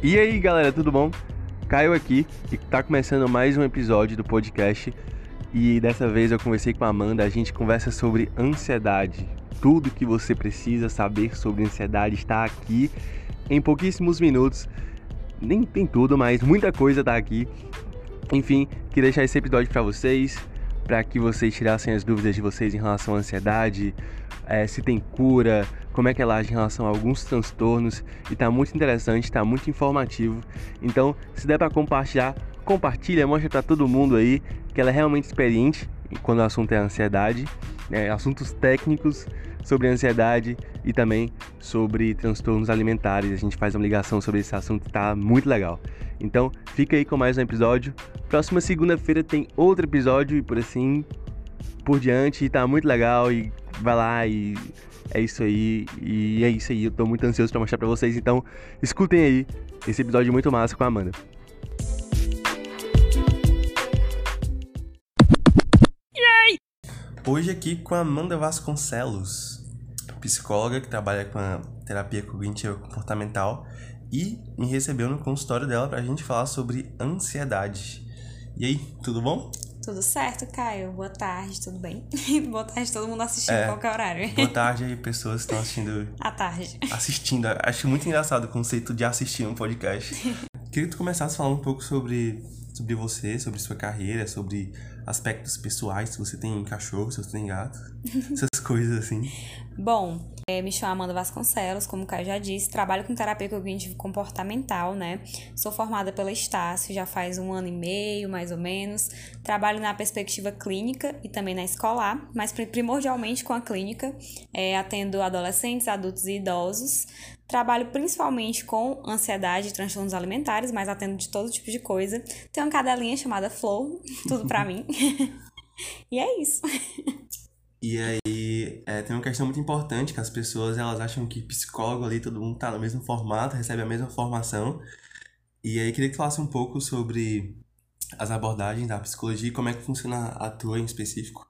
E aí galera, tudo bom? Caio aqui e tá começando mais um episódio do podcast. E dessa vez eu conversei com a Amanda, a gente conversa sobre ansiedade. Tudo que você precisa saber sobre ansiedade está aqui em pouquíssimos minutos. Nem tem tudo, mas muita coisa tá aqui. Enfim, queria deixar esse episódio para vocês, para que vocês tirassem as dúvidas de vocês em relação à ansiedade, é, se tem cura, como é que ela age em relação a alguns transtornos e tá muito interessante, tá muito informativo. Então, se der para compartilhar, compartilha, mostra para todo mundo aí que ela é realmente experiente quando o assunto é ansiedade, né, assuntos técnicos sobre ansiedade e também sobre transtornos alimentares. A gente faz uma ligação sobre esse assunto, tá muito legal. Então, fica aí com mais um episódio. Próxima segunda-feira tem outro episódio e por assim por diante, e tá muito legal e vai lá e é isso aí, e é isso aí. Eu tô muito ansioso para mostrar para vocês, então escutem aí esse episódio muito massa com a Amanda. Hoje aqui com a Amanda Vasconcelos, psicóloga que trabalha com a terapia cognitiva comportamental e me recebeu no consultório dela pra gente falar sobre ansiedade. E aí, tudo bom? Tudo certo, Caio? Boa tarde, tudo bem? Boa tarde, todo mundo assistindo é, qualquer horário. Boa tarde aí, pessoas que estão assistindo. À tarde. Assistindo. Acho muito engraçado o conceito de assistir um podcast. Queria que tu começasse falando um pouco sobre, sobre você, sobre sua carreira, sobre aspectos pessoais, se você tem cachorro, se você tem gato, essas coisas assim. Bom, me chamo Amanda Vasconcelos, como o Caio já disse, trabalho com terapia cognitivo comportamental, né? Sou formada pela Estácio já faz um ano e meio, mais ou menos. Trabalho na perspectiva clínica e também na escolar, mas primordialmente com a clínica. É, atendo adolescentes, adultos e idosos. Trabalho principalmente com ansiedade e transtornos alimentares, mas atendo de todo tipo de coisa. Tenho uma cadelinha chamada Flow, tudo pra mim. e é isso. E aí, é, tem uma questão muito importante que as pessoas elas acham que psicólogo ali, todo mundo tá no mesmo formato, recebe a mesma formação. E aí, queria que falasse um pouco sobre as abordagens da psicologia e como é que funciona a tua em específico.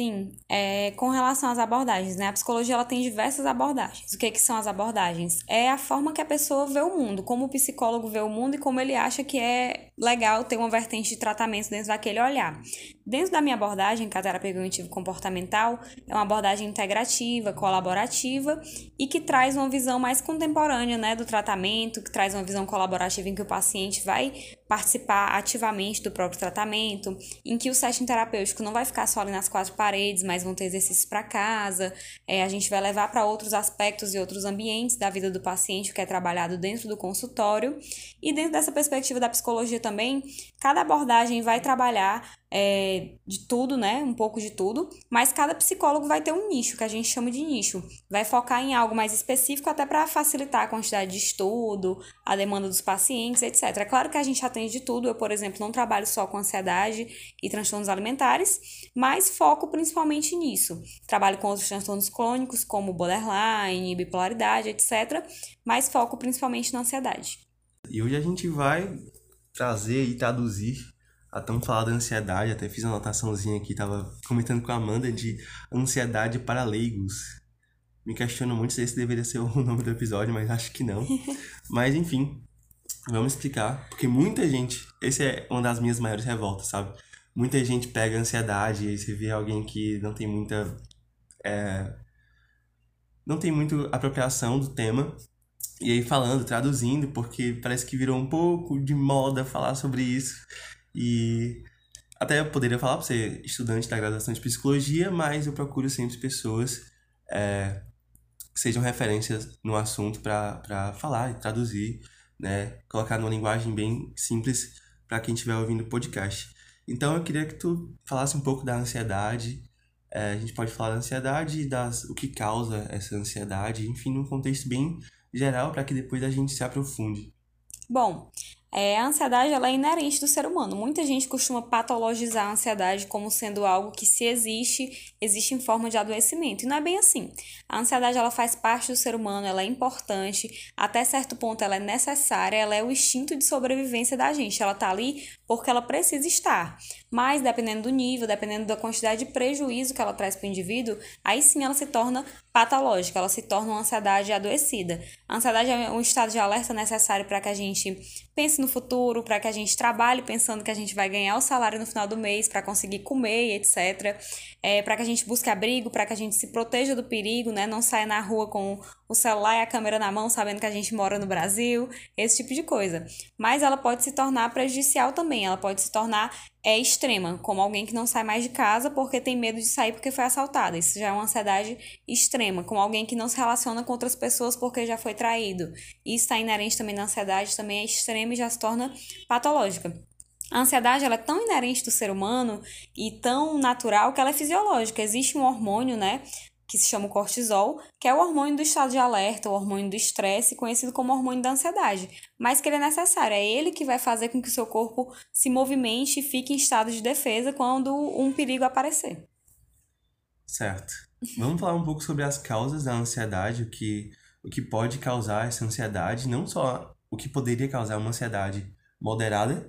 Sim, é, com relação às abordagens, né? A psicologia ela tem diversas abordagens. O que, que são as abordagens? É a forma que a pessoa vê o mundo, como o psicólogo vê o mundo e como ele acha que é legal ter uma vertente de tratamento dentro daquele olhar. Dentro da minha abordagem, que é a terapia cognitivo comportamental, é uma abordagem integrativa, colaborativa e que traz uma visão mais contemporânea né, do tratamento, que traz uma visão colaborativa em que o paciente vai participar ativamente do próprio tratamento, em que o setting terapêutico não vai ficar só ali nas quatro paredes, mas vão ter exercícios para casa, é, a gente vai levar para outros aspectos e outros ambientes da vida do paciente, que é trabalhado dentro do consultório. E dentro dessa perspectiva da psicologia também, cada abordagem vai trabalhar é, de tudo, né? Um pouco de tudo, mas cada psicólogo vai ter um nicho, que a gente chama de nicho. Vai focar em algo mais específico, até para facilitar a quantidade de estudo, a demanda dos pacientes, etc. É claro que a gente atende de tudo. Eu, por exemplo, não trabalho só com ansiedade e transtornos alimentares, mas foco principalmente nisso. Trabalho com outros transtornos crônicos, como borderline, bipolaridade, etc. Mas foco principalmente na ansiedade. E hoje a gente vai trazer e traduzir a tão falada ansiedade, até fiz uma anotaçãozinha aqui, tava comentando com a Amanda de ansiedade para leigos. Me questiono muito se esse deveria ser o nome do episódio, mas acho que não. mas enfim, vamos explicar, porque muita gente, esse é uma das minhas maiores revoltas, sabe? Muita gente pega ansiedade e você vê alguém que não tem muita é, não tem muito apropriação do tema e aí falando, traduzindo, porque parece que virou um pouco de moda falar sobre isso. E até eu poderia falar para você, estudante da graduação de psicologia, mas eu procuro sempre pessoas é, que sejam referências no assunto para falar e traduzir, né? Colocar numa linguagem bem simples para quem estiver ouvindo o podcast. Então eu queria que tu falasse um pouco da ansiedade. É, a gente pode falar da ansiedade e das, o que causa essa ansiedade, enfim, num contexto bem geral para que depois a gente se aprofunde. Bom, é, a ansiedade ela é inerente do ser humano. Muita gente costuma patologizar a ansiedade como sendo algo que, se existe, existe em forma de adoecimento. E não é bem assim. A ansiedade ela faz parte do ser humano, ela é importante, até certo ponto ela é necessária, ela é o instinto de sobrevivência da gente. Ela tá ali porque ela precisa estar. Mas dependendo do nível, dependendo da quantidade de prejuízo que ela traz para o indivíduo, aí sim ela se torna patológica, ela se torna uma ansiedade adoecida. A ansiedade é um estado de alerta necessário para que a gente pense no futuro, para que a gente trabalhe pensando que a gente vai ganhar o salário no final do mês para conseguir comer, etc. É, para que a gente busque abrigo, para que a gente se proteja do perigo, né? Não saia na rua com o celular e a câmera na mão, sabendo que a gente mora no Brasil, esse tipo de coisa. Mas ela pode se tornar prejudicial também, ela pode se tornar é extrema, como alguém que não sai mais de casa porque tem medo de sair porque foi assaltada. Isso já é uma ansiedade extrema, como alguém que não se relaciona com outras pessoas porque já foi traído. Isso está inerente também na ansiedade, também é extrema e já se torna patológica. A ansiedade ela é tão inerente do ser humano e tão natural que ela é fisiológica. Existe um hormônio, né, que se chama cortisol, que é o hormônio do estado de alerta, o hormônio do estresse, conhecido como hormônio da ansiedade, mas que ele é necessário, é ele que vai fazer com que o seu corpo se movimente e fique em estado de defesa quando um perigo aparecer. Certo. Vamos falar um pouco sobre as causas da ansiedade, o que, o que pode causar essa ansiedade, não só o que poderia causar uma ansiedade moderada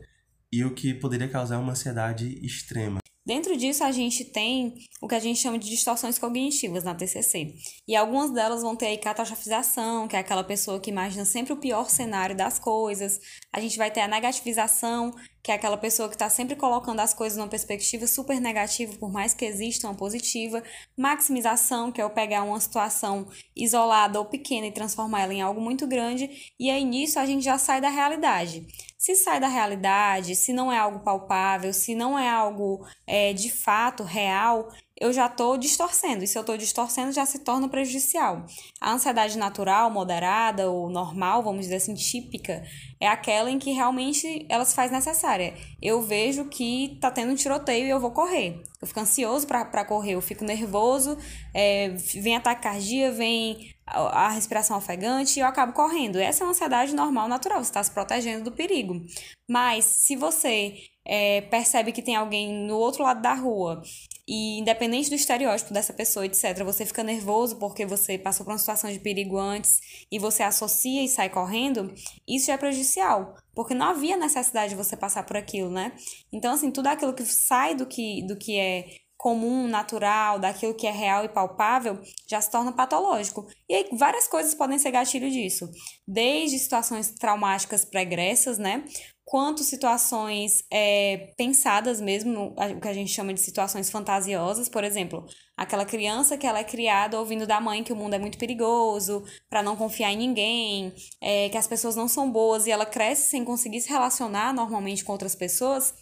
e o que poderia causar uma ansiedade extrema. Dentro disso, a gente tem o que a gente chama de distorções cognitivas na TCC. E algumas delas vão ter aí catastrofização, que é aquela pessoa que imagina sempre o pior cenário das coisas. A gente vai ter a negativização, que é aquela pessoa que está sempre colocando as coisas numa perspectiva super negativa, por mais que exista uma positiva. Maximização, que é eu pegar uma situação isolada ou pequena e transformar ela em algo muito grande. E aí nisso a gente já sai da realidade. Se sai da realidade, se não é algo palpável, se não é algo é, de fato real, eu já estou distorcendo. E se eu estou distorcendo, já se torna prejudicial. A ansiedade natural, moderada ou normal, vamos dizer assim, típica, é aquela em que realmente ela se faz necessária. Eu vejo que tá tendo um tiroteio e eu vou correr. Eu fico ansioso para correr, eu fico nervoso, é, vem ataque cardíaco, vem a respiração ofegante e eu acabo correndo. Essa é uma ansiedade normal, natural, você está se protegendo do perigo. Mas se você é, percebe que tem alguém no outro lado da rua e independente do estereótipo dessa pessoa, etc., você fica nervoso porque você passou por uma situação de perigo antes e você associa e sai correndo, isso é prejudicial, porque não havia necessidade de você passar por aquilo, né? Então, assim, tudo aquilo que sai do que, do que é comum, natural, daquilo que é real e palpável, já se torna patológico. E aí várias coisas podem ser gatilho disso, desde situações traumáticas pregressas, né? Quanto situações é, pensadas mesmo, o que a gente chama de situações fantasiosas, por exemplo, aquela criança que ela é criada ouvindo da mãe que o mundo é muito perigoso, para não confiar em ninguém, é, que as pessoas não são boas e ela cresce sem conseguir se relacionar normalmente com outras pessoas,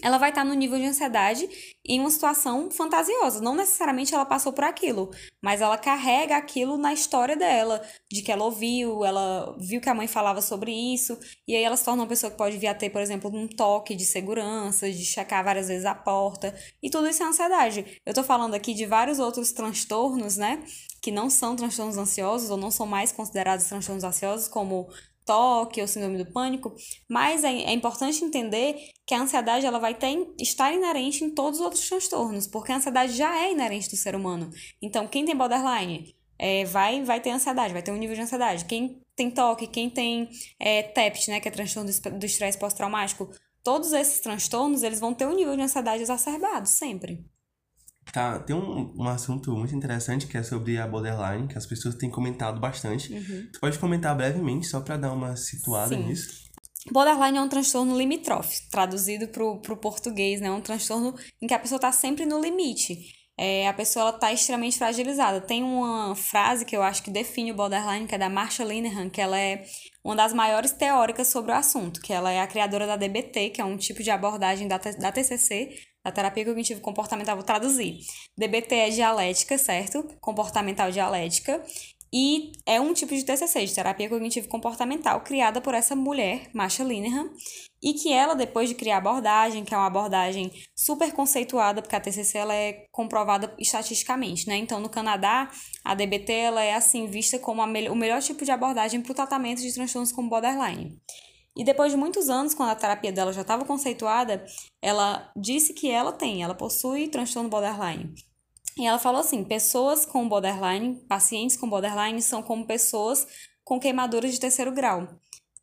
ela vai estar no nível de ansiedade em uma situação fantasiosa. Não necessariamente ela passou por aquilo, mas ela carrega aquilo na história dela, de que ela ouviu, ela viu que a mãe falava sobre isso, e aí ela se torna uma pessoa que pode vir a ter, por exemplo, um toque de segurança, de checar várias vezes a porta, e tudo isso é ansiedade. Eu tô falando aqui de vários outros transtornos, né? Que não são transtornos ansiosos ou não são mais considerados transtornos ansiosos, como toque ou síndrome do pânico, mas é, é, importante entender que a ansiedade ela vai ter, estar inerente em todos os outros transtornos, porque a ansiedade já é inerente do ser humano. Então, quem tem borderline é, vai, vai ter ansiedade, vai ter um nível de ansiedade. Quem tem toque, quem tem é, TEPT, né, que é transtorno do estresse pós-traumático, todos esses transtornos eles vão ter um nível de ansiedade exacerbado sempre. Tá, tem um, um assunto muito interessante que é sobre a borderline, que as pessoas têm comentado bastante. Uhum. Tu pode comentar brevemente, só para dar uma situada Sim. nisso? Borderline é um transtorno limítrofe, traduzido para o português, né? É um transtorno em que a pessoa está sempre no limite. É, a pessoa está extremamente fragilizada. Tem uma frase que eu acho que define o borderline, que é da Marsha Linehan, que ela é uma das maiores teóricas sobre o assunto, que ela é a criadora da DBT, que é um tipo de abordagem da, da TCC, da terapia cognitivo comportamental, vou traduzir. DBT é dialética, certo? Comportamental dialética. E é um tipo de TCC, de terapia cognitivo comportamental, criada por essa mulher, Masha Linehan, e que ela, depois de criar a abordagem, que é uma abordagem super conceituada, porque a TCC ela é comprovada estatisticamente, né? Então, no Canadá, a DBT ela é, assim, vista como me o melhor tipo de abordagem para o tratamento de transtornos como borderline. E depois de muitos anos, quando a terapia dela já estava conceituada, ela disse que ela tem, ela possui transtorno borderline. E ela falou assim: pessoas com borderline, pacientes com borderline, são como pessoas com queimaduras de terceiro grau.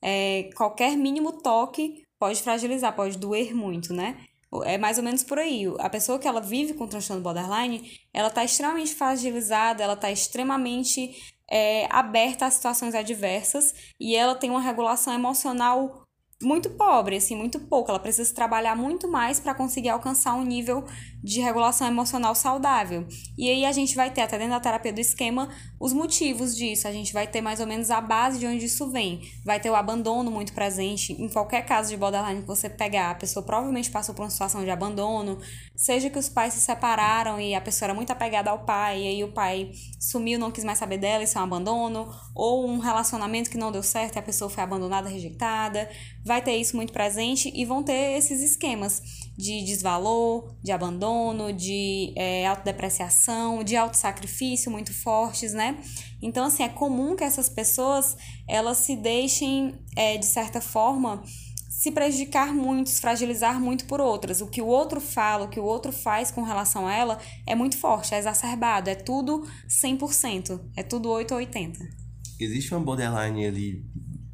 É, qualquer mínimo toque pode fragilizar, pode doer muito, né? É mais ou menos por aí. A pessoa que ela vive com transtorno borderline, ela tá extremamente fragilizada, ela tá extremamente é, aberta a situações adversas e ela tem uma regulação emocional muito pobre, assim, muito pouco. Ela precisa trabalhar muito mais para conseguir alcançar um nível de regulação emocional saudável. E aí a gente vai ter, até dentro da terapia do esquema, os motivos disso. A gente vai ter mais ou menos a base de onde isso vem. Vai ter o abandono muito presente. Em qualquer caso de borderline que você pegar, a pessoa provavelmente passou por uma situação de abandono, seja que os pais se separaram e a pessoa era muito apegada ao pai, e aí o pai sumiu, não quis mais saber dela, isso é um abandono, ou um relacionamento que não deu certo e a pessoa foi abandonada, rejeitada vai ter isso muito presente e vão ter esses esquemas de desvalor, de abandono, de é, autodepreciação, de autossacrifício muito fortes, né? Então, assim, é comum que essas pessoas, elas se deixem, é, de certa forma, se prejudicar muito, se fragilizar muito por outras. O que o outro fala, o que o outro faz com relação a ela é muito forte, é exacerbado, é tudo 100%, é tudo 8 ou 80. Existe uma borderline ali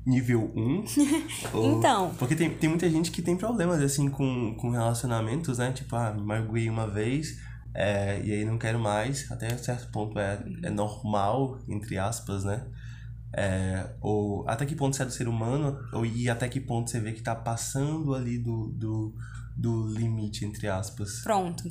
nível 1. ou... Então. Porque tem, tem muita gente que tem problemas, assim, com, com relacionamentos, né? Tipo, ah, me uma vez, é, e aí não quero mais. Até certo ponto é, é normal, entre aspas, né? É, ou até que ponto você é do ser humano, ou, e até que ponto você vê que tá passando ali do, do do limite, entre aspas. Pronto.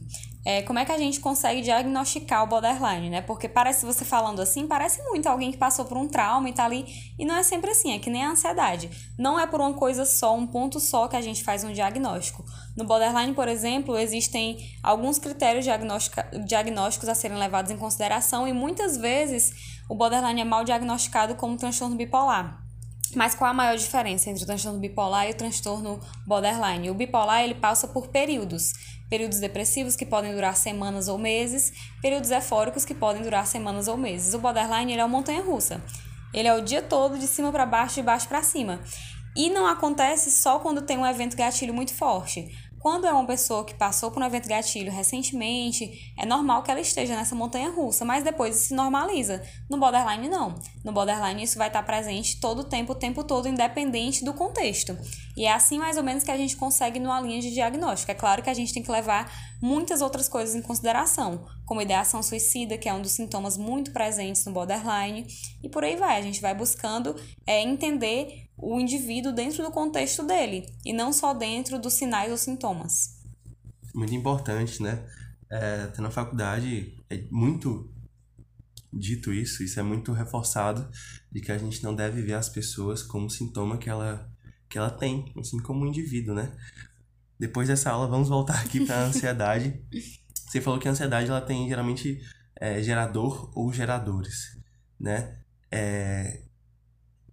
É, como é que a gente consegue diagnosticar o borderline, né? Porque parece, você falando assim, parece muito alguém que passou por um trauma e tá ali. E não é sempre assim, é que nem a ansiedade. Não é por uma coisa só, um ponto só que a gente faz um diagnóstico. No borderline, por exemplo, existem alguns critérios diagnósticos a serem levados em consideração e muitas vezes o borderline é mal diagnosticado como transtorno bipolar. Mas qual a maior diferença entre o transtorno bipolar e o transtorno borderline? O bipolar ele passa por períodos, períodos depressivos que podem durar semanas ou meses, períodos eufóricos que podem durar semanas ou meses. O borderline ele é uma montanha-russa. Ele é o dia todo de cima para baixo, de baixo para cima. E não acontece só quando tem um evento gatilho muito forte. Quando é uma pessoa que passou por um evento gatilho recentemente, é normal que ela esteja nessa montanha russa, mas depois se normaliza. No borderline, não. No borderline, isso vai estar presente todo o tempo, o tempo todo, independente do contexto. E é assim mais ou menos que a gente consegue numa linha de diagnóstico. É claro que a gente tem que levar muitas outras coisas em consideração, como ideação suicida, que é um dos sintomas muito presentes no borderline, e por aí vai. A gente vai buscando é, entender o indivíduo dentro do contexto dele e não só dentro dos sinais ou sintomas. Muito importante, né? É, na faculdade é muito dito isso, isso é muito reforçado de que a gente não deve ver as pessoas como sintoma que ela que ela tem, assim como um indivíduo, né? Depois dessa aula, vamos voltar aqui para a ansiedade. Você falou que a ansiedade ela tem geralmente é, gerador ou geradores, né? É,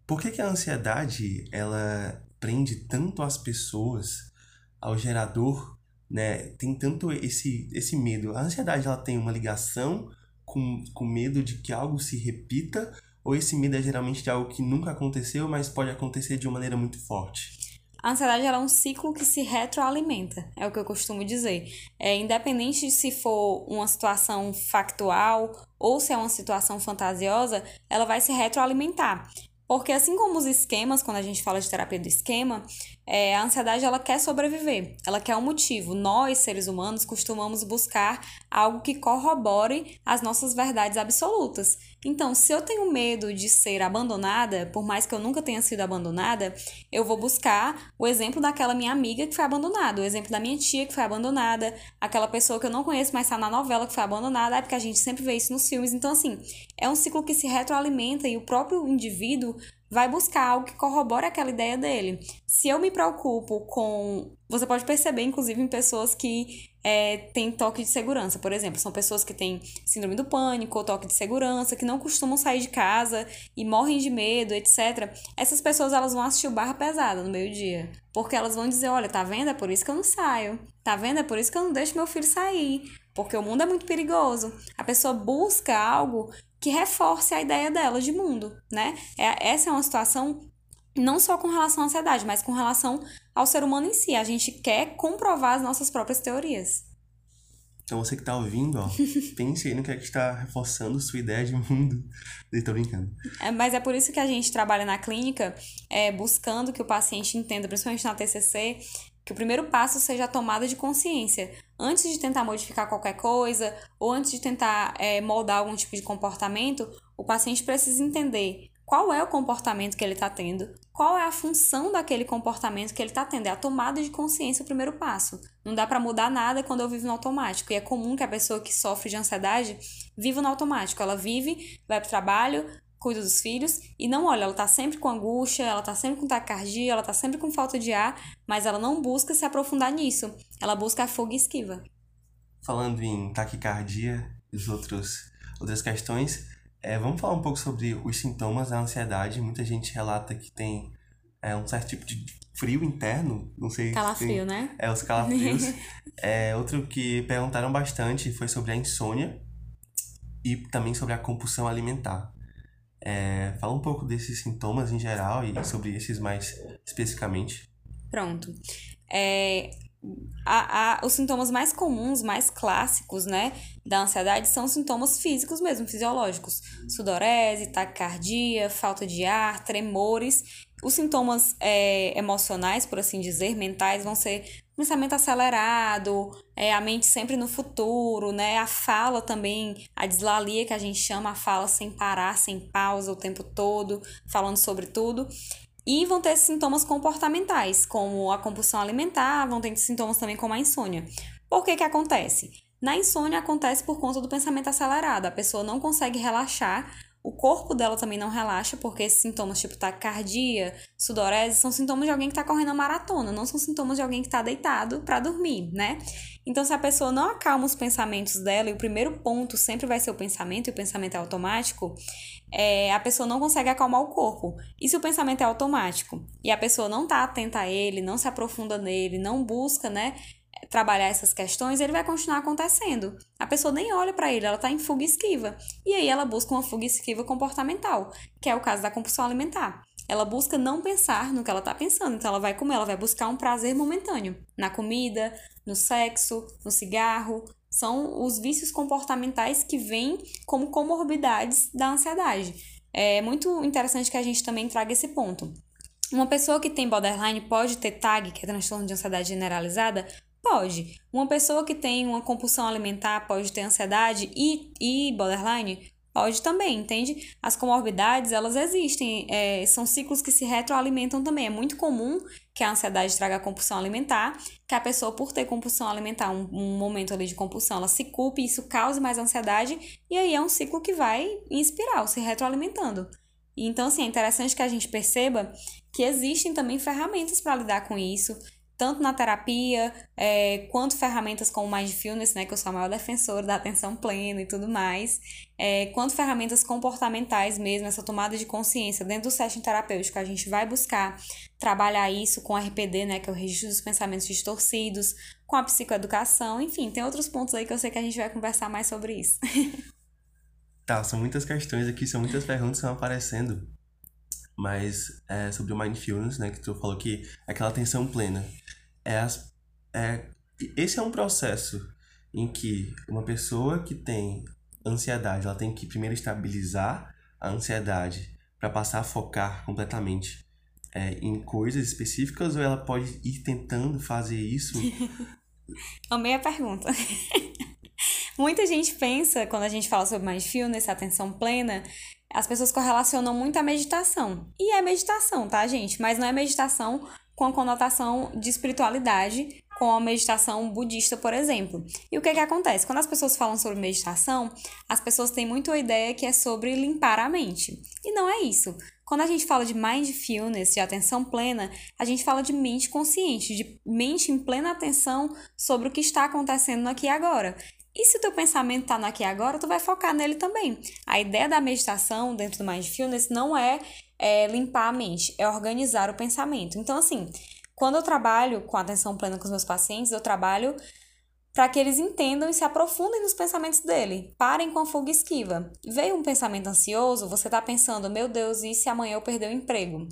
por que, que a ansiedade ela prende tanto as pessoas ao gerador, né? Tem tanto esse, esse medo. A ansiedade ela tem uma ligação com, com medo de que algo se repita ou esse medo é geralmente de algo que nunca aconteceu, mas pode acontecer de uma maneira muito forte? A ansiedade é um ciclo que se retroalimenta, é o que eu costumo dizer. É, independente de se for uma situação factual ou se é uma situação fantasiosa, ela vai se retroalimentar. Porque assim como os esquemas, quando a gente fala de terapia do esquema, é, a ansiedade ela quer sobreviver, ela quer um motivo. Nós, seres humanos, costumamos buscar algo que corrobore as nossas verdades absolutas. Então, se eu tenho medo de ser abandonada, por mais que eu nunca tenha sido abandonada, eu vou buscar o exemplo daquela minha amiga que foi abandonada, o exemplo da minha tia que foi abandonada, aquela pessoa que eu não conheço, mas está na novela que foi abandonada, é porque a gente sempre vê isso nos filmes. Então, assim, é um ciclo que se retroalimenta e o próprio indivíduo vai buscar algo que corrobore aquela ideia dele. Se eu me preocupo com. Você pode perceber, inclusive, em pessoas que é, têm toque de segurança, por exemplo. São pessoas que têm síndrome do pânico ou toque de segurança, que não costumam sair de casa e morrem de medo, etc. Essas pessoas elas vão assistir o barra pesada no meio-dia. Porque elas vão dizer: olha, tá vendo? É por isso que eu não saio. Tá vendo? É por isso que eu não deixo meu filho sair. Porque o mundo é muito perigoso. A pessoa busca algo que reforce a ideia dela de mundo, né? É, essa é uma situação não só com relação à ansiedade, mas com relação ao ser humano em si. A gente quer comprovar as nossas próprias teorias. Então você que tá ouvindo, ó, pense aí no que é que está reforçando sua ideia de mundo. Estou brincando. É, mas é por isso que a gente trabalha na clínica, é, buscando que o paciente entenda, principalmente na TCC, que o primeiro passo seja a tomada de consciência. Antes de tentar modificar qualquer coisa, ou antes de tentar é, moldar algum tipo de comportamento, o paciente precisa entender qual é o comportamento que ele está tendo, qual é a função daquele comportamento que ele está tendo. É a tomada de consciência o primeiro passo. Não dá para mudar nada quando eu vivo no automático. E é comum que a pessoa que sofre de ansiedade viva no automático. Ela vive, vai para o trabalho, cuida dos filhos e não olha, ela tá sempre com angústia, ela tá sempre com taquicardia, ela tá sempre com falta de ar, mas ela não busca se aprofundar nisso. Ela busca a fuga e esquiva. Falando em taquicardia e outros outras questões, é, vamos falar um pouco sobre os sintomas da ansiedade. Muita gente relata que tem é, um certo tipo de frio interno, não sei. Calafrio, né? É, os calafrios. é, outro que perguntaram bastante foi sobre a insônia e também sobre a compulsão alimentar. É, fala um pouco desses sintomas em geral e sobre esses mais especificamente. Pronto. É, a, a, os sintomas mais comuns, mais clássicos, né, da ansiedade são sintomas físicos mesmo, fisiológicos. Sudorese, taquicardia, falta de ar, tremores. Os sintomas é, emocionais, por assim dizer, mentais, vão ser pensamento acelerado, é, a mente sempre no futuro, né? A fala também, a dislalia que a gente chama, a fala sem parar, sem pausa o tempo todo, falando sobre tudo. E vão ter sintomas comportamentais, como a compulsão alimentar, vão ter sintomas também como a insônia. Por que que acontece? Na insônia acontece por conta do pensamento acelerado. A pessoa não consegue relaxar, o corpo dela também não relaxa, porque esses sintomas tipo taquicardia, sudorese, são sintomas de alguém que está correndo a maratona, não são sintomas de alguém que está deitado para dormir, né? Então, se a pessoa não acalma os pensamentos dela, e o primeiro ponto sempre vai ser o pensamento, e o pensamento é automático, é, a pessoa não consegue acalmar o corpo. E se o pensamento é automático e a pessoa não está atenta a ele, não se aprofunda nele, não busca, né, trabalhar essas questões, ele vai continuar acontecendo. A pessoa nem olha para ele, ela está em fuga esquiva. E aí ela busca uma fuga esquiva comportamental, que é o caso da compulsão alimentar. Ela busca não pensar no que ela está pensando, então ela vai comer, ela vai buscar um prazer momentâneo na comida, no sexo, no cigarro, são os vícios comportamentais que vêm como comorbidades da ansiedade. É muito interessante que a gente também traga esse ponto. Uma pessoa que tem borderline pode ter TAG, que é transtorno de ansiedade generalizada? Pode. Uma pessoa que tem uma compulsão alimentar pode ter ansiedade e, e borderline? Pode também, entende? As comorbidades, elas existem, é, são ciclos que se retroalimentam também. É muito comum que a ansiedade traga a compulsão alimentar, que a pessoa, por ter compulsão alimentar, um, um momento ali de compulsão, ela se culpe, isso cause mais ansiedade, e aí é um ciclo que vai em espiral, se retroalimentando. Então, assim, é interessante que a gente perceba que existem também ferramentas para lidar com isso, tanto na terapia, é, quanto ferramentas como Mindfulness, né, que eu sou a maior defensora da atenção plena e tudo mais, é, quanto ferramentas comportamentais mesmo, essa tomada de consciência dentro do session terapêutico, a gente vai buscar trabalhar isso com RPD, né, que é o registro dos pensamentos distorcidos, com a psicoeducação, enfim, tem outros pontos aí que eu sei que a gente vai conversar mais sobre isso. tá, são muitas questões aqui, são muitas perguntas que estão aparecendo mas é, sobre o mindfulness, né, que tu falou que é aquela atenção plena. É, as, é, esse é um processo em que uma pessoa que tem ansiedade, ela tem que primeiro estabilizar a ansiedade para passar a focar completamente é, em coisas específicas ou ela pode ir tentando fazer isso? Amei a pergunta. Muita gente pensa, quando a gente fala sobre mindfulness, atenção plena, as pessoas correlacionam muito a meditação. E é meditação, tá, gente? Mas não é meditação com a conotação de espiritualidade, com a meditação budista, por exemplo. E o que que acontece? Quando as pessoas falam sobre meditação, as pessoas têm muito a ideia que é sobre limpar a mente. E não é isso. Quando a gente fala de mindfulness, de atenção plena, a gente fala de mente consciente, de mente em plena atenção sobre o que está acontecendo aqui agora. E se o teu pensamento está no aqui e agora, tu vai focar nele também. A ideia da meditação dentro do Mindfulness não é, é limpar a mente, é organizar o pensamento. Então, assim, quando eu trabalho com atenção plena com os meus pacientes, eu trabalho para que eles entendam e se aprofundem nos pensamentos dele. Parem com a fuga esquiva. Veio um pensamento ansioso, você está pensando, meu Deus, e se amanhã eu perder o emprego?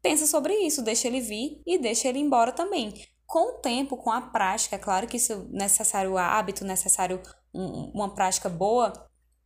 Pensa sobre isso, deixa ele vir e deixa ele embora também Com o tempo, com a prática, é claro que isso é necessário hábito, necessário um, uma prática boa,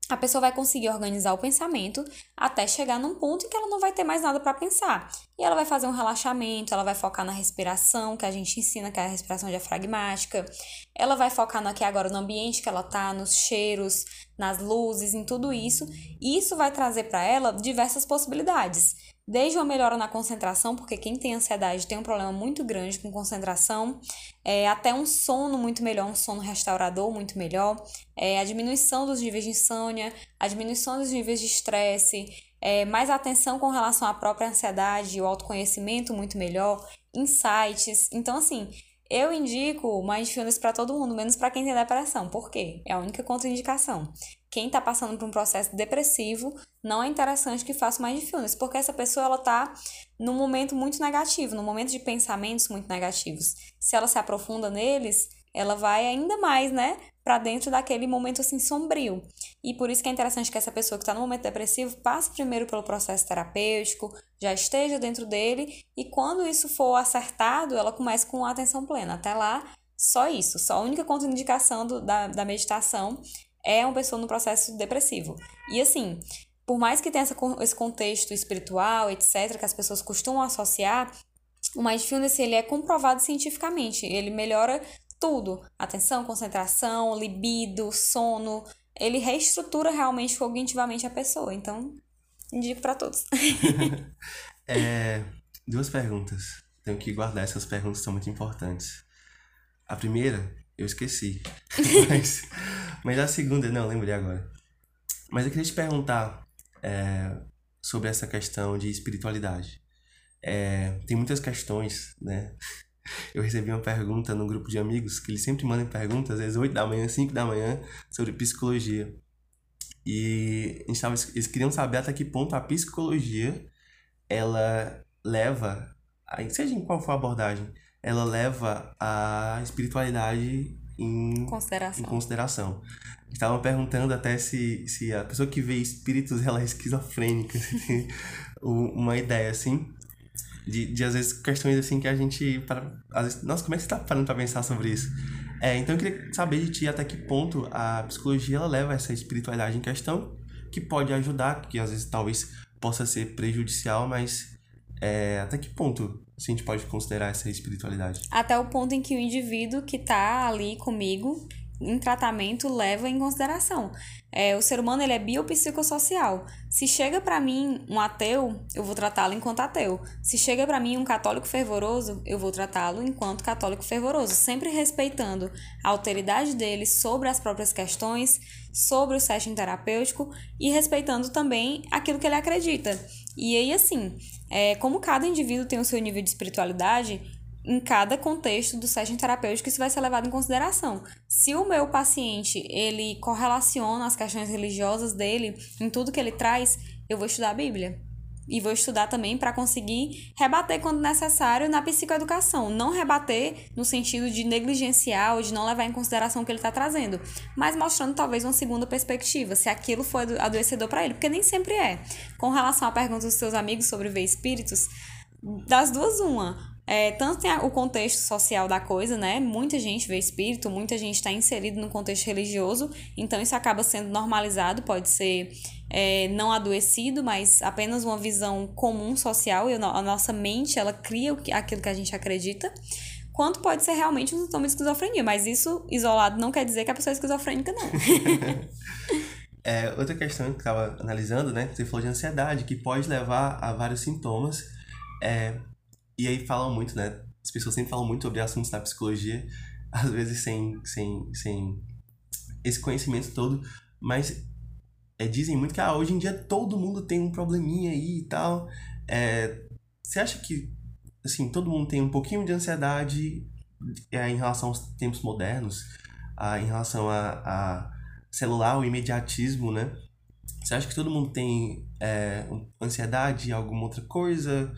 a pessoa vai conseguir organizar o pensamento até chegar num ponto em que ela não vai ter mais nada para pensar. E ela vai fazer um relaxamento, ela vai focar na respiração, que a gente ensina, que é a respiração diafragmática. Ela vai focar no aqui agora, no ambiente que ela tá, nos cheiros, nas luzes, em tudo isso. E isso vai trazer para ela diversas possibilidades. Desde uma melhora na concentração, porque quem tem ansiedade tem um problema muito grande com concentração, é, até um sono muito melhor, um sono restaurador muito melhor, é, a diminuição dos níveis de insônia, a diminuição dos níveis de estresse, é, mais atenção com relação à própria ansiedade, o autoconhecimento muito melhor, insights. Então, assim, eu indico mindfulness para todo mundo, menos para quem tem depressão. Por quê? É a única contraindicação quem está passando por um processo depressivo, não é interessante que faça mindfulness, porque essa pessoa ela está num momento muito negativo, num momento de pensamentos muito negativos. Se ela se aprofunda neles, ela vai ainda mais, né, para dentro daquele momento assim sombrio. E por isso que é interessante que essa pessoa que está no momento depressivo passe primeiro pelo processo terapêutico, já esteja dentro dele e quando isso for acertado, ela comece com atenção plena. Até lá, só isso, só a única contraindicação do, da, da meditação é uma pessoa no processo depressivo. E assim, por mais que tenha essa, esse contexto espiritual, etc., que as pessoas costumam associar, o mindfulness ele é comprovado cientificamente. Ele melhora tudo: atenção, concentração, libido, sono. Ele reestrutura realmente cognitivamente a pessoa. Então, indico para todos. é, duas perguntas. Tenho que guardar essas perguntas, são muito importantes. A primeira eu esqueci. mas, mas a segunda, não, lembrei agora. Mas eu queria te perguntar é, sobre essa questão de espiritualidade. É, tem muitas questões, né? Eu recebi uma pergunta no grupo de amigos, que eles sempre mandam perguntas, às vezes 8 da manhã, 5 da manhã, sobre psicologia. E tava, eles queriam saber até que ponto a psicologia ela leva, seja em qual for a abordagem, ela leva a espiritualidade em consideração. Em consideração. Estavam perguntando até se, se a pessoa que vê espíritos ela é esquizofrênica. uma ideia assim. De, de às vezes questões assim que a gente. Para, às vezes, nossa, como é que você está parando para pensar sobre isso? É, então eu queria saber de ti até que ponto a psicologia ela leva essa espiritualidade em questão, que pode ajudar, que às vezes talvez possa ser prejudicial, mas é, até que ponto se a gente pode considerar essa espiritualidade? Até o ponto em que o indivíduo que está ali comigo em tratamento leva em consideração. É, o ser humano ele é biopsicossocial. Se chega para mim um ateu, eu vou tratá-lo enquanto ateu. Se chega para mim um católico fervoroso, eu vou tratá-lo enquanto católico fervoroso, sempre respeitando a alteridade dele sobre as próprias questões, sobre o setting terapêutico e respeitando também aquilo que ele acredita. E aí, assim, é, como cada indivíduo tem o seu nível de espiritualidade, em cada contexto do setting terapêutico isso vai ser levado em consideração. Se o meu paciente, ele correlaciona as questões religiosas dele em tudo que ele traz, eu vou estudar a Bíblia. E vou estudar também para conseguir rebater quando necessário na psicoeducação. Não rebater no sentido de negligenciar ou de não levar em consideração o que ele está trazendo, mas mostrando talvez uma segunda perspectiva, se aquilo foi adoecedor para ele, porque nem sempre é. Com relação à pergunta dos seus amigos sobre ver espíritos, das duas, uma é, tanto tem o contexto social da coisa, né? Muita gente vê espírito, muita gente está inserido no contexto religioso, então isso acaba sendo normalizado, pode ser é, não adoecido, mas apenas uma visão comum social, e a nossa mente ela cria aquilo que a gente acredita. Quanto pode ser realmente um sintoma de esquizofrenia, mas isso isolado não quer dizer que a pessoa é esquizofrênica, não. é, outra questão que estava analisando, né? Você falou de ansiedade, que pode levar a vários sintomas. É, e aí falam muito, né? As pessoas sempre falam muito sobre assuntos da psicologia, às vezes sem, sem, sem esse conhecimento todo, mas é, dizem muito que ah, hoje em dia todo mundo tem um probleminha aí e tal. É, você acha que assim, todo mundo tem um pouquinho de ansiedade é, em relação aos tempos modernos, ah, em relação a, a celular, o imediatismo, né? Você acha que todo mundo tem é, ansiedade, alguma outra coisa?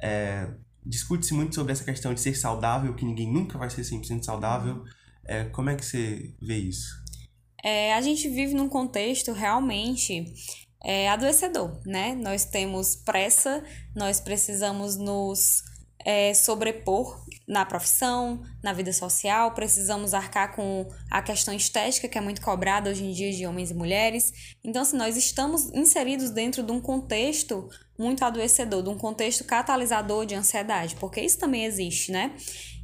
É, discute-se muito sobre essa questão de ser saudável, que ninguém nunca vai ser 100% saudável. É, como é que você vê isso? É, a gente vive num contexto realmente é, adoecedor, né? Nós temos pressa, nós precisamos nos é, sobrepor na profissão, na vida social, precisamos arcar com a questão estética que é muito cobrada hoje em dia de homens e mulheres. Então, assim, nós estamos inseridos dentro de um contexto muito adoecedor, de um contexto catalisador de ansiedade, porque isso também existe, né?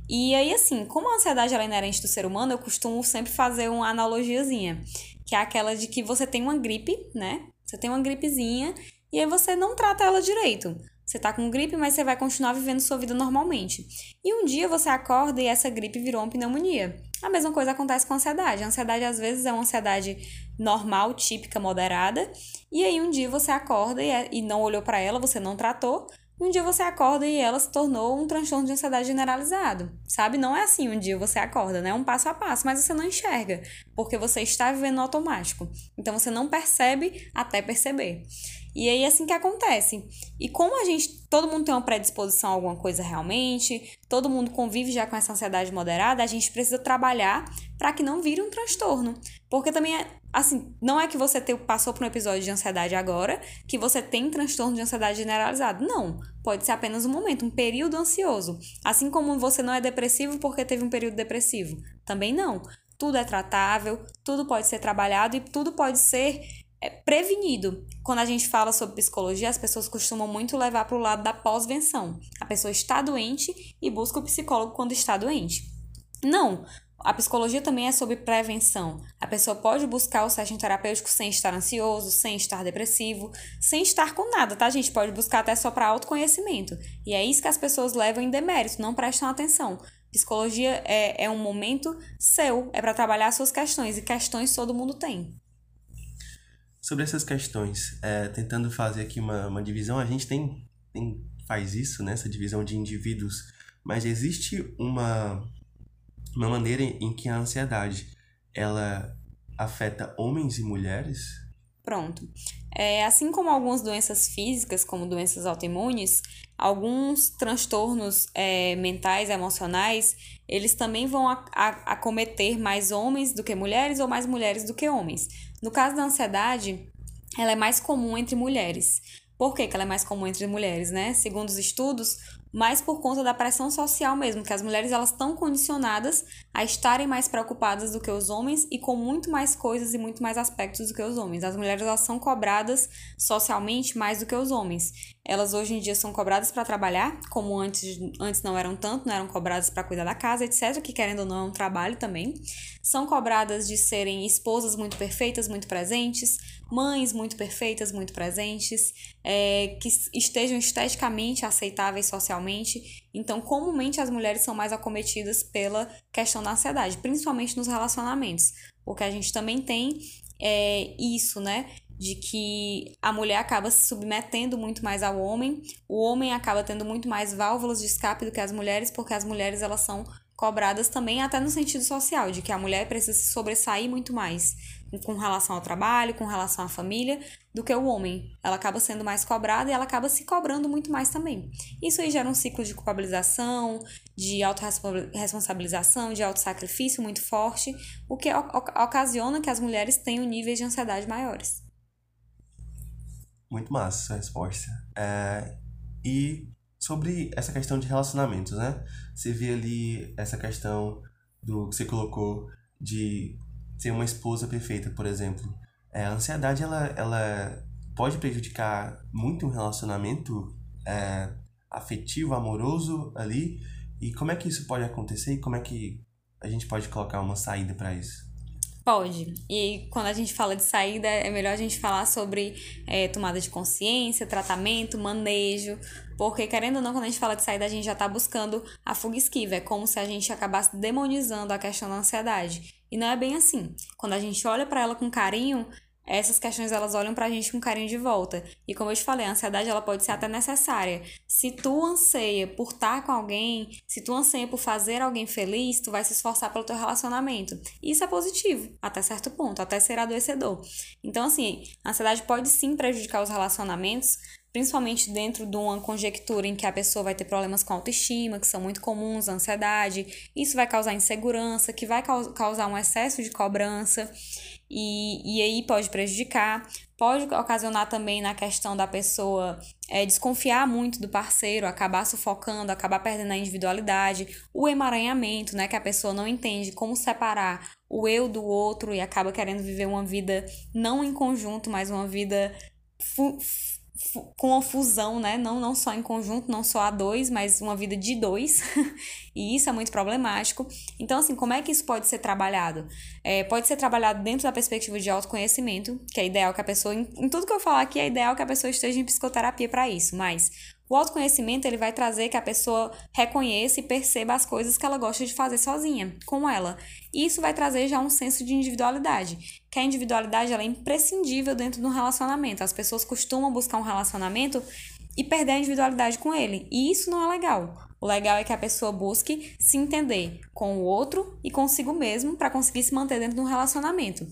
E aí, assim, como a ansiedade é inerente do ser humano, eu costumo sempre fazer uma analogiazinha, que é aquela de que você tem uma gripe, né? Você tem uma gripezinha e aí você não trata ela direito. Você tá com gripe, mas você vai continuar vivendo sua vida normalmente. E um dia você acorda e essa gripe virou uma pneumonia. A mesma coisa acontece com a ansiedade. A ansiedade às vezes é uma ansiedade normal, típica, moderada, e aí um dia você acorda e, é, não olhou para ela, você não tratou, um dia você acorda e ela se tornou um transtorno de ansiedade generalizado, sabe? Não é assim um dia você acorda, né? É um passo a passo, mas você não enxerga, porque você está vivendo automático. Então você não percebe até perceber. E aí é assim que acontece. E como a gente, todo mundo tem uma predisposição a alguma coisa realmente, todo mundo convive já com essa ansiedade moderada, a gente precisa trabalhar para que não vire um transtorno. Porque também é, assim, não é que você te, passou por um episódio de ansiedade agora, que você tem transtorno de ansiedade generalizado. Não, pode ser apenas um momento, um período ansioso. Assim como você não é depressivo porque teve um período depressivo. Também não. Tudo é tratável, tudo pode ser trabalhado e tudo pode ser prevenido. Quando a gente fala sobre psicologia, as pessoas costumam muito levar para o lado da pós-venção. A pessoa está doente e busca o psicólogo quando está doente. Não, a psicologia também é sobre prevenção. A pessoa pode buscar o sessão terapêutico sem estar ansioso, sem estar depressivo, sem estar com nada, tá, gente? Pode buscar até só para autoconhecimento. E é isso que as pessoas levam em demérito, não prestam atenção. Psicologia é, é um momento seu, é para trabalhar suas questões, e questões todo mundo tem sobre essas questões, é, tentando fazer aqui uma, uma divisão, a gente tem, tem faz isso, né, essa divisão de indivíduos, mas existe uma, uma maneira em que a ansiedade ela afeta homens e mulheres? Pronto. É, assim como algumas doenças físicas, como doenças autoimunes, alguns transtornos é, mentais, emocionais, eles também vão acometer mais homens do que mulheres ou mais mulheres do que homens. No caso da ansiedade, ela é mais comum entre mulheres. Por que, que ela é mais comum entre mulheres, né? Segundo os estudos, mais por conta da pressão social mesmo, que as mulheres elas estão condicionadas a estarem mais preocupadas do que os homens e com muito mais coisas e muito mais aspectos do que os homens. As mulheres elas são cobradas socialmente mais do que os homens. Elas hoje em dia são cobradas para trabalhar, como antes, antes não eram tanto, não eram cobradas para cuidar da casa, etc, que querendo ou não é um trabalho também. São cobradas de serem esposas muito perfeitas, muito presentes, mães muito perfeitas, muito presentes, é, que estejam esteticamente aceitáveis socialmente. Então, comumente as mulheres são mais acometidas pela questão da ansiedade, principalmente nos relacionamentos, porque a gente também tem é, isso, né? De que a mulher acaba se submetendo muito mais ao homem, o homem acaba tendo muito mais válvulas de escape do que as mulheres, porque as mulheres elas são cobradas também até no sentido social, de que a mulher precisa se sobressair muito mais com relação ao trabalho, com relação à família, do que o homem. Ela acaba sendo mais cobrada e ela acaba se cobrando muito mais também. Isso aí gera um ciclo de culpabilização, de autorresponsabilização, de autossacrifício muito forte, o que ocasiona que as mulheres tenham níveis de ansiedade maiores. Muito massa essa resposta. É, e sobre essa questão de relacionamentos, né? Você vê ali essa questão do que você colocou de ser uma esposa perfeita, por exemplo. É, a ansiedade, ela, ela pode prejudicar muito um relacionamento é, afetivo, amoroso ali. E como é que isso pode acontecer e como é que a gente pode colocar uma saída para isso? Pode. E quando a gente fala de saída, é melhor a gente falar sobre é, tomada de consciência, tratamento, manejo. Porque, querendo ou não, quando a gente fala de saída, a gente já está buscando a fuga esquiva. É como se a gente acabasse demonizando a questão da ansiedade. E não é bem assim. Quando a gente olha para ela com carinho, essas questões elas olham pra gente com carinho de volta. E como eu te falei, a ansiedade ela pode ser até necessária. Se tu anseia por estar com alguém, se tu anseia por fazer alguém feliz, tu vai se esforçar pelo teu relacionamento. Isso é positivo, até certo ponto, até ser adoecedor. Então, assim, a ansiedade pode sim prejudicar os relacionamentos, principalmente dentro de uma conjectura em que a pessoa vai ter problemas com autoestima, que são muito comuns, ansiedade. Isso vai causar insegurança, que vai causar um excesso de cobrança. e, e aí pode prejudicar. Pode ocasionar também na questão da pessoa é, desconfiar muito do parceiro, acabar sufocando, acabar perdendo a individualidade, o emaranhamento, né? Que a pessoa não entende como separar o eu do outro e acaba querendo viver uma vida não em conjunto, mas uma vida com a fusão, né? Não, não só em conjunto, não só a dois, mas uma vida de dois. e isso é muito problemático. Então, assim, como é que isso pode ser trabalhado? É, pode ser trabalhado dentro da perspectiva de autoconhecimento, que é ideal que a pessoa, em, em tudo que eu falar aqui, é ideal que a pessoa esteja em psicoterapia para isso. Mas o autoconhecimento ele vai trazer que a pessoa reconheça e perceba as coisas que ela gosta de fazer sozinha, com ela. E isso vai trazer já um senso de individualidade, que a individualidade ela é imprescindível dentro de um relacionamento. As pessoas costumam buscar um relacionamento e perder a individualidade com ele. E isso não é legal. O legal é que a pessoa busque se entender com o outro e consigo mesmo para conseguir se manter dentro de um relacionamento.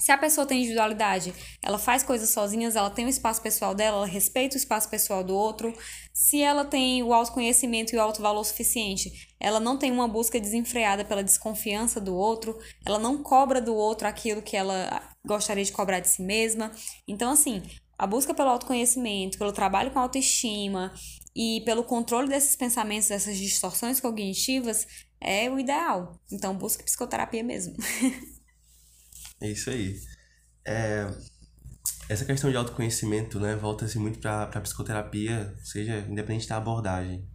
Se a pessoa tem individualidade, ela faz coisas sozinhas, ela tem o espaço pessoal dela, ela respeita o espaço pessoal do outro. Se ela tem o autoconhecimento e o alto valor suficiente, ela não tem uma busca desenfreada pela desconfiança do outro, ela não cobra do outro aquilo que ela gostaria de cobrar de si mesma. Então, assim, a busca pelo autoconhecimento, pelo trabalho com autoestima e pelo controle desses pensamentos, dessas distorções cognitivas, é o ideal. Então, busque psicoterapia mesmo. É isso aí. É, essa questão de autoconhecimento, né, volta-se muito para a psicoterapia, seja independente da abordagem.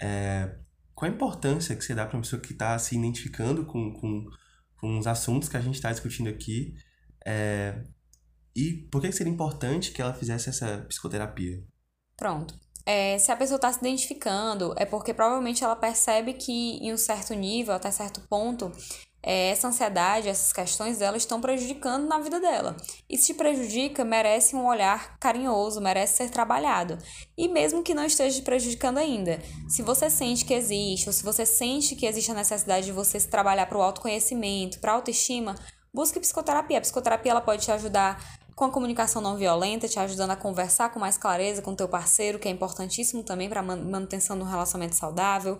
É, qual a importância que você dá para uma pessoa que está se identificando com, com, com os assuntos que a gente está discutindo aqui? É, e por que seria importante que ela fizesse essa psicoterapia? Pronto. É, se a pessoa está se identificando, é porque provavelmente ela percebe que em um certo nível, até certo ponto, é, essa ansiedade, essas questões dela estão prejudicando na vida dela. E se prejudica, merece um olhar carinhoso, merece ser trabalhado. E mesmo que não esteja te prejudicando ainda, se você sente que existe, ou se você sente que existe a necessidade de você se trabalhar para o autoconhecimento, para a autoestima, busque psicoterapia. A psicoterapia ela pode te ajudar com a comunicação não violenta, te ajudando a conversar com mais clareza com teu parceiro, que é importantíssimo também para a manutenção do relacionamento saudável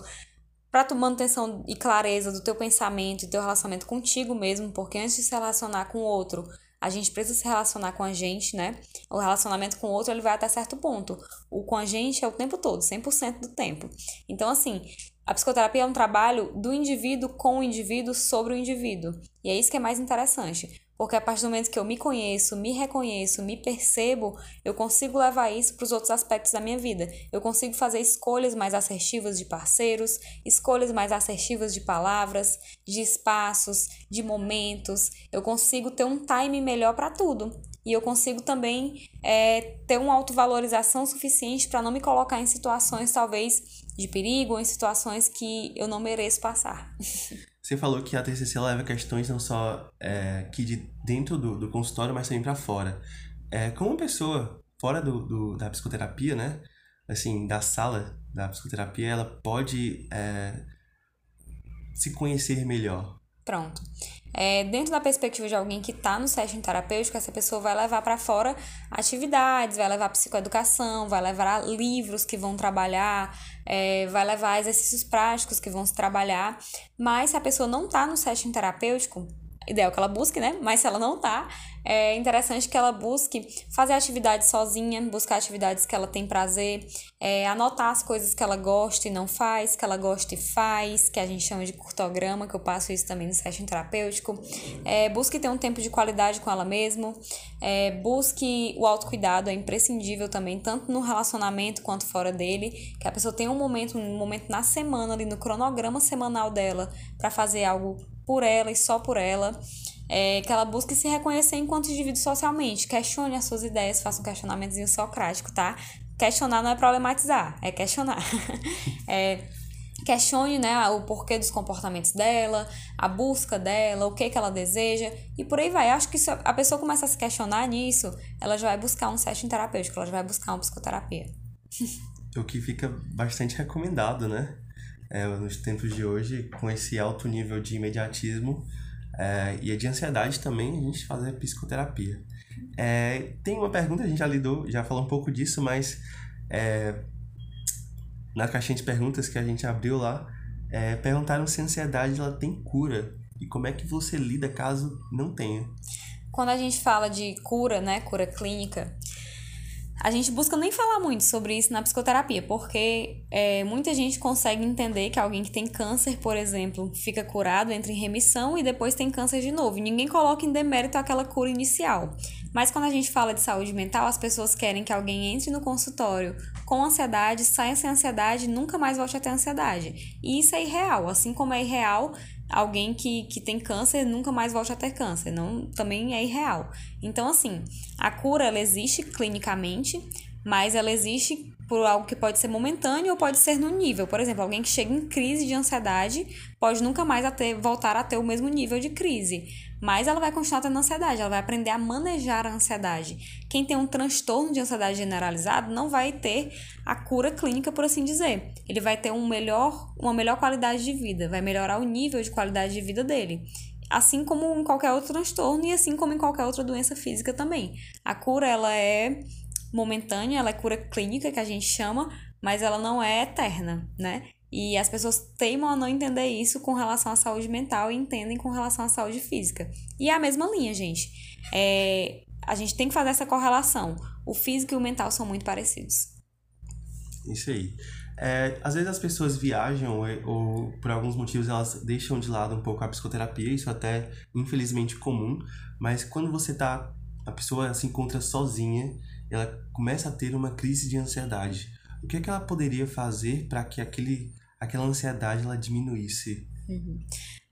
para tu manutenção e clareza do teu pensamento e teu relacionamento contigo mesmo, porque antes de se relacionar com o outro, a gente precisa se relacionar com a gente, né? O relacionamento com o outro, ele vai até certo ponto. O com a gente é o tempo todo, 100% do tempo. Então, assim, a psicoterapia é um trabalho do indivíduo com o indivíduo sobre o indivíduo. E é isso que é mais interessante. Porque a partir do momento que eu me conheço, me reconheço, me percebo, eu consigo levar isso para os outros aspectos da minha vida. Eu consigo fazer escolhas mais assertivas de parceiros, escolhas mais assertivas de palavras, de espaços, de momentos. Eu consigo ter um time melhor para tudo. E eu consigo também é, ter uma autovalorização suficiente para não me colocar em situações, talvez, de perigo ou em situações que eu não mereço passar. Você falou que a TCC leva questões não só é, aqui de dentro do, do consultório, mas também para fora. É, como pessoa fora do, do, da psicoterapia, né? Assim, da sala da psicoterapia, ela pode é, se conhecer melhor. Pronto. É, dentro da perspectiva de alguém que está no setting terapêutico, essa pessoa vai levar para fora atividades, vai levar psicoeducação, vai levar livros que vão trabalhar, é, vai levar exercícios práticos que vão se trabalhar. Mas se a pessoa não está no setting terapêutico, ideal que ela busque, né? Mas se ela não tá, é interessante que ela busque fazer atividades sozinha, buscar atividades que ela tem prazer, é, anotar as coisas que ela gosta e não faz, que ela gosta e faz, que a gente chama de curtograma, que eu passo isso também no session terapêutico. É, busque ter um tempo de qualidade com ela mesma, é, busque o autocuidado, é imprescindível também, tanto no relacionamento quanto fora dele, que a pessoa tenha um momento, um momento na semana, ali no cronograma semanal dela, para fazer algo por ela e só por ela. É, que ela busque se reconhecer enquanto indivíduo socialmente. Questione as suas ideias, faça um questionamentozinho socrático, tá? Questionar não é problematizar, é questionar. é, questione né, o porquê dos comportamentos dela, a busca dela, o que, que ela deseja e por aí vai. Acho que se a pessoa começa a se questionar nisso, ela já vai buscar um session terapêutico, ela já vai buscar uma psicoterapia. o que fica bastante recomendado, né? É, nos tempos de hoje, com esse alto nível de imediatismo é, e de ansiedade também, a gente fazer psicoterapia. É, tem uma pergunta, a gente já lidou, já falou um pouco disso, mas é, na caixinha de perguntas que a gente abriu lá, é, perguntaram se a ansiedade ela tem cura. e como é que você lida caso não tenha? Quando a gente fala de cura, né, cura clínica, a gente busca nem falar muito sobre isso na psicoterapia, porque é, muita gente consegue entender que alguém que tem câncer, por exemplo, fica curado, entra em remissão e depois tem câncer de novo. Ninguém coloca em demérito aquela cura inicial. Mas quando a gente fala de saúde mental, as pessoas querem que alguém entre no consultório com ansiedade, saia sem ansiedade e nunca mais volte a ter ansiedade. E isso é irreal, assim como é irreal alguém que, que tem câncer nunca mais volte a ter câncer. Não, também é irreal. Então, assim, a cura ela existe clinicamente, mas ela existe por algo que pode ser momentâneo ou pode ser no nível. Por exemplo, alguém que chega em crise de ansiedade pode nunca mais a ter, voltar a ter o mesmo nível de crise. Mas ela vai continuar tendo ansiedade, ela vai aprender a manejar a ansiedade. Quem tem um transtorno de ansiedade generalizado não vai ter a cura clínica, por assim dizer. Ele vai ter um melhor, uma melhor qualidade de vida, vai melhorar o nível de qualidade de vida dele. Assim como em qualquer outro transtorno e assim como em qualquer outra doença física também. A cura ela é momentânea, ela é cura clínica que a gente chama, mas ela não é eterna, né? E as pessoas teimam a não entender isso com relação à saúde mental e entendem com relação à saúde física. E é a mesma linha, gente. É, a gente tem que fazer essa correlação. O físico e o mental são muito parecidos. Isso aí. É, às vezes as pessoas viajam ou, ou, por alguns motivos elas deixam de lado um pouco a psicoterapia, isso até infelizmente comum, mas quando você tá a pessoa se encontra sozinha, ela começa a ter uma crise de ansiedade o que, é que ela poderia fazer para que aquele, aquela ansiedade ela diminuísse? Uhum.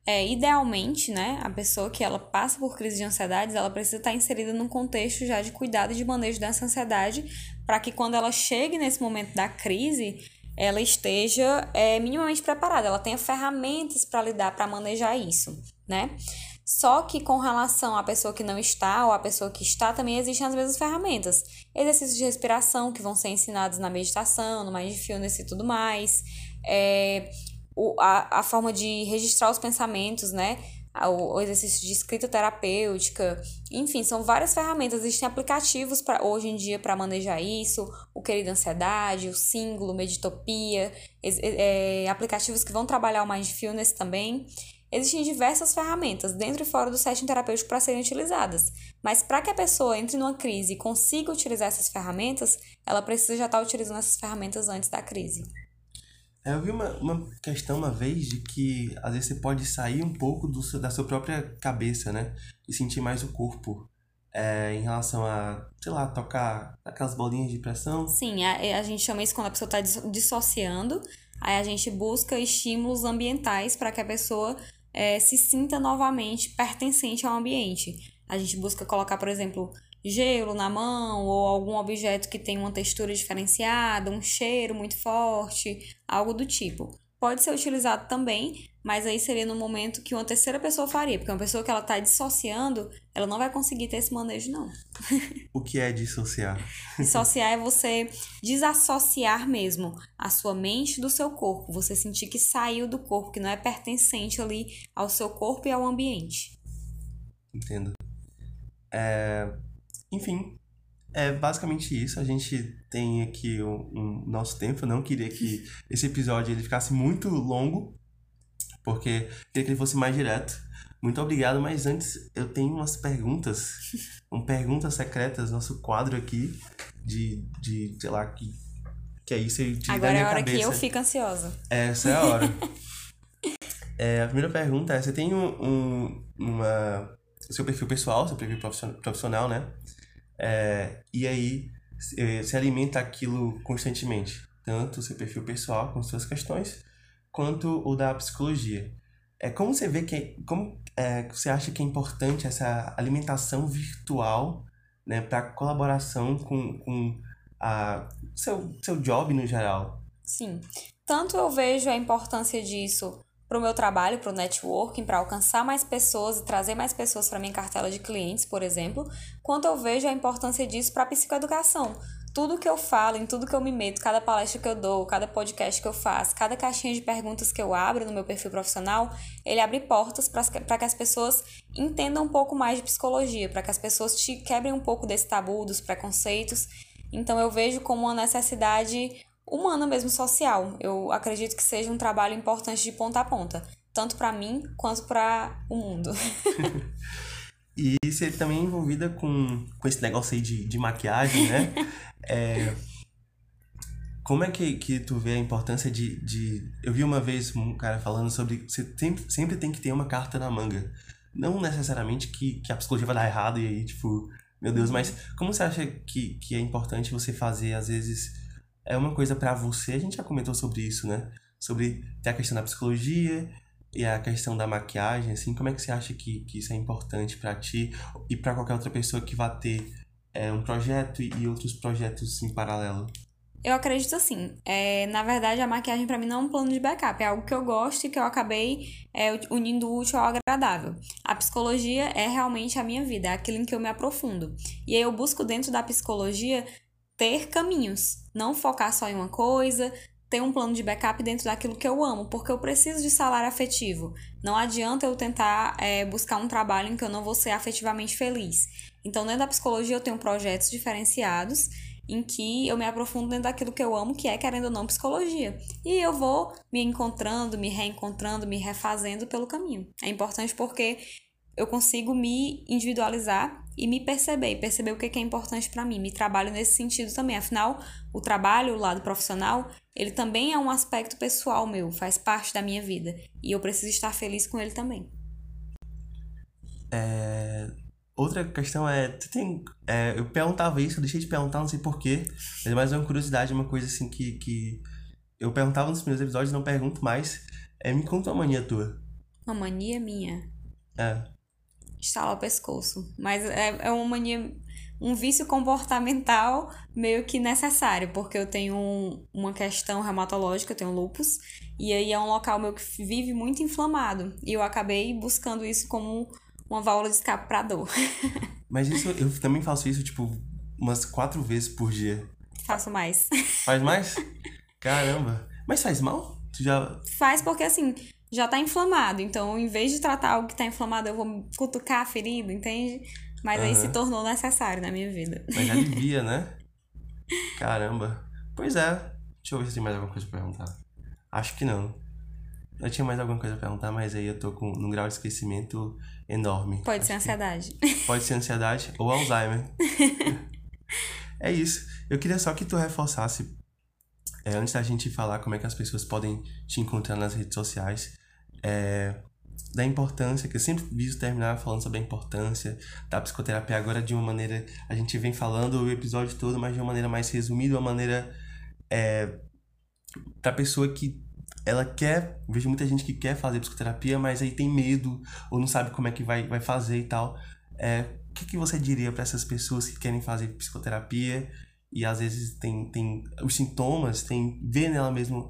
É, idealmente, né, a pessoa que ela passa por crise de ansiedade, ela precisa estar inserida num contexto já de cuidado e de manejo dessa ansiedade, para que quando ela chegue nesse momento da crise, ela esteja é, minimamente preparada, ela tenha ferramentas para lidar, para manejar isso, né? Só que com relação à pessoa que não está ou à pessoa que está, também existem as mesmas ferramentas. Exercícios de respiração que vão ser ensinados na meditação, no mindfulness e tudo mais. É, o, a, a forma de registrar os pensamentos, né? O, o exercício de escrita terapêutica. Enfim, são várias ferramentas. Existem aplicativos para hoje em dia para manejar isso. O Querido Ansiedade, o Símbolo, Meditopia. É, é, aplicativos que vão trabalhar o mindfulness também. Existem diversas ferramentas dentro e fora do setting terapêutico para serem utilizadas, mas para que a pessoa entre numa crise e consiga utilizar essas ferramentas, ela precisa já estar tá utilizando essas ferramentas antes da crise. É, eu vi uma, uma questão uma vez de que às vezes você pode sair um pouco do, da sua própria cabeça, né? E sentir mais o corpo. É, em relação a, sei lá, tocar aquelas bolinhas de pressão. Sim, a, a gente chama isso quando a pessoa está dissociando. Aí a gente busca estímulos ambientais para que a pessoa é, se sinta novamente pertencente ao ambiente. A gente busca colocar, por exemplo, gelo na mão ou algum objeto que tem uma textura diferenciada, um cheiro muito forte, algo do tipo. Pode ser utilizado também, mas aí seria no momento que uma terceira pessoa faria, porque uma pessoa que ela está dissociando, ela não vai conseguir ter esse manejo, não. o que é dissociar? Dissociar é você desassociar mesmo a sua mente do seu corpo, você sentir que saiu do corpo, que não é pertencente ali ao seu corpo e ao ambiente. Entendo. É... Enfim, é basicamente isso. A gente tem aqui o um, um nosso tempo. Eu não queria que esse episódio ele ficasse muito longo, porque queria que ele fosse mais direto. Muito obrigado, mas antes eu tenho umas perguntas, um perguntas secretas, nosso quadro aqui de, de sei lá, que, que aí você te Agora é a hora cabeça. que eu fico ansiosa. Essa é a hora. é, a primeira pergunta é, você tem um, um, uma... Seu perfil pessoal, seu perfil profissional, né? É, e aí se alimenta aquilo constantemente, tanto seu perfil pessoal com suas questões, quanto o da psicologia. É como você vê que como é, você acha que é importante essa alimentação virtual, né, para colaboração com, com a seu seu job no geral? Sim, tanto eu vejo a importância disso para o meu trabalho, para o networking, para alcançar mais pessoas e trazer mais pessoas para minha cartela de clientes, por exemplo, quanto eu vejo a importância disso para a psicoeducação. Tudo que eu falo, em tudo que eu me meto, cada palestra que eu dou, cada podcast que eu faço, cada caixinha de perguntas que eu abro no meu perfil profissional, ele abre portas para que as pessoas entendam um pouco mais de psicologia, para que as pessoas te quebrem um pouco desse tabu, dos preconceitos. Então eu vejo como uma necessidade humana mesmo, social. Eu acredito que seja um trabalho importante de ponta a ponta. tanto para mim quanto para o mundo. e você também é envolvida com, com esse negócio aí de, de maquiagem, né? é, como é que, que tu vê a importância de, de. Eu vi uma vez um cara falando sobre. Você sempre, sempre tem que ter uma carta na manga. Não necessariamente que, que a psicologia vai dar errado e aí, tipo, meu Deus, mas como você acha que, que é importante você fazer, às vezes, é uma coisa para você? A gente já comentou sobre isso, né? Sobre ter a questão da psicologia e a questão da maquiagem, assim, como é que você acha que, que isso é importante para ti e para qualquer outra pessoa que vá ter é, um projeto e outros projetos em paralelo? Eu acredito assim. É, na verdade, a maquiagem para mim não é um plano de backup, é algo que eu gosto e que eu acabei é, unindo o útil ao agradável. A psicologia é realmente a minha vida, é aquilo em que eu me aprofundo. E aí eu busco dentro da psicologia ter caminhos, não focar só em uma coisa, ter um plano de backup dentro daquilo que eu amo, porque eu preciso de salário afetivo. Não adianta eu tentar é, buscar um trabalho em que eu não vou ser afetivamente feliz. Então, dentro da psicologia, eu tenho projetos diferenciados em que eu me aprofundo dentro daquilo que eu amo, que é, querendo ou não, psicologia. E eu vou me encontrando, me reencontrando, me refazendo pelo caminho. É importante porque eu consigo me individualizar e me perceber, perceber o que é importante para mim. Me trabalho nesse sentido também. Afinal, o trabalho, o lado profissional, ele também é um aspecto pessoal meu, faz parte da minha vida. E eu preciso estar feliz com ele também. É, Outra questão é, tu tem, é, eu perguntava isso, eu deixei de perguntar, não sei porquê, mas é mais uma curiosidade, uma coisa assim que, que eu perguntava nos primeiros episódios, não pergunto mais. É, me conta uma mania tua. Uma mania minha? É. Estalar o pescoço. Mas é, é uma mania, um vício comportamental meio que necessário, porque eu tenho um, uma questão reumatológica, eu tenho lupus, e aí é um local meu que vive muito inflamado. E eu acabei buscando isso como uma válvula de escape pra dor. Mas isso, eu também faço isso, tipo, umas quatro vezes por dia. Faço mais. Faz mais? Caramba. Mas faz mal? Tu já... Faz porque, assim, já tá inflamado. Então, em vez de tratar algo que tá inflamado, eu vou cutucar a ferida, entende? Mas uhum. aí se tornou necessário na minha vida. Mas alivia, né? Caramba. Pois é. Deixa eu ver se tem mais alguma coisa pra perguntar. Acho que não. Eu tinha mais alguma coisa pra perguntar, mas aí eu tô com num grau de esquecimento enorme. Pode Acho ser ansiedade. Pode ser ansiedade ou Alzheimer. é isso. Eu queria só que tu reforçasse, é, antes da gente falar como é que as pessoas podem te encontrar nas redes sociais, é, da importância, que eu sempre vi terminar falando sobre a importância da psicoterapia, agora de uma maneira, a gente vem falando o episódio todo, mas de uma maneira mais resumida, uma maneira é, pra pessoa que ela quer, vejo muita gente que quer fazer psicoterapia, mas aí tem medo ou não sabe como é que vai, vai fazer e tal. É, o que, que você diria para essas pessoas que querem fazer psicoterapia e às vezes tem, tem os sintomas, tem vê nela mesmo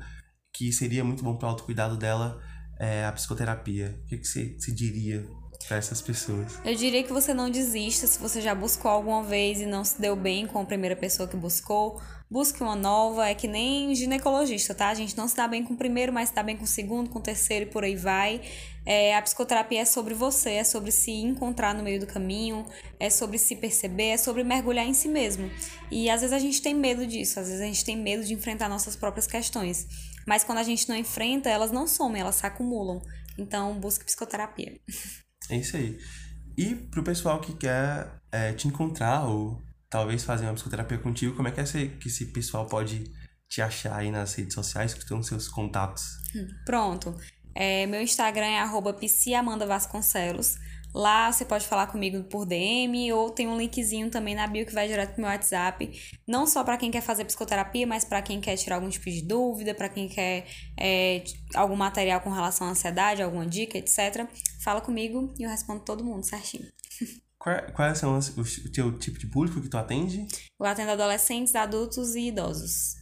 que seria muito bom para o autocuidado dela é, a psicoterapia? O que, que você, você diria para essas pessoas? Eu diria que você não desista se você já buscou alguma vez e não se deu bem com a primeira pessoa que buscou. Busque uma nova, é que nem ginecologista, tá? A gente não se dá bem com o primeiro, mas se dá bem com o segundo, com o terceiro e por aí vai. É, a psicoterapia é sobre você, é sobre se encontrar no meio do caminho, é sobre se perceber, é sobre mergulhar em si mesmo. E às vezes a gente tem medo disso, às vezes a gente tem medo de enfrentar nossas próprias questões. Mas quando a gente não enfrenta, elas não somem, elas se acumulam. Então, busque psicoterapia. É isso aí. E pro pessoal que quer é, te encontrar ou talvez fazer uma psicoterapia contigo, como é que, esse, que esse pessoal pode te achar aí nas redes sociais, que estão seus contatos? Hum, pronto. É, meu Instagram é arroba. Lá você pode falar comigo por DM ou tem um linkzinho também na bio que vai direto pro meu WhatsApp. Não só para quem quer fazer psicoterapia, mas para quem quer tirar algum tipo de dúvida, para quem quer é, algum material com relação à ansiedade, alguma dica, etc. Fala comigo e eu respondo todo mundo certinho. Quais são os, o teu tipo de público que tu atende? Eu atendo adolescentes, adultos e idosos.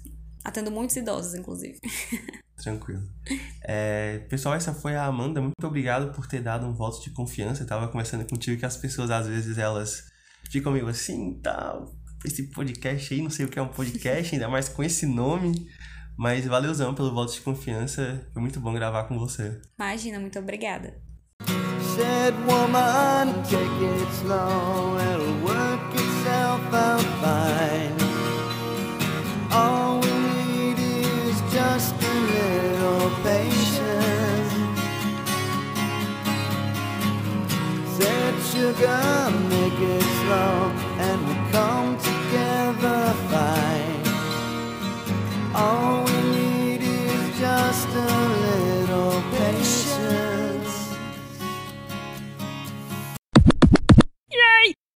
Atendo muitos idosos, inclusive. Tranquilo. É, pessoal, essa foi a Amanda. Muito obrigado por ter dado um voto de confiança. Eu tava conversando contigo que as pessoas, às vezes, elas ficam meio assim, tal. Tá, esse podcast aí, não sei o que é um podcast, ainda mais com esse nome. Mas valeuzão pelo voto de confiança. Foi muito bom gravar com você. Imagina, muito obrigada. said, woman, take it slow, it'll work itself out fine. All we need is just a little patience. Said, sugar, make it slow, and we'll come together fine. All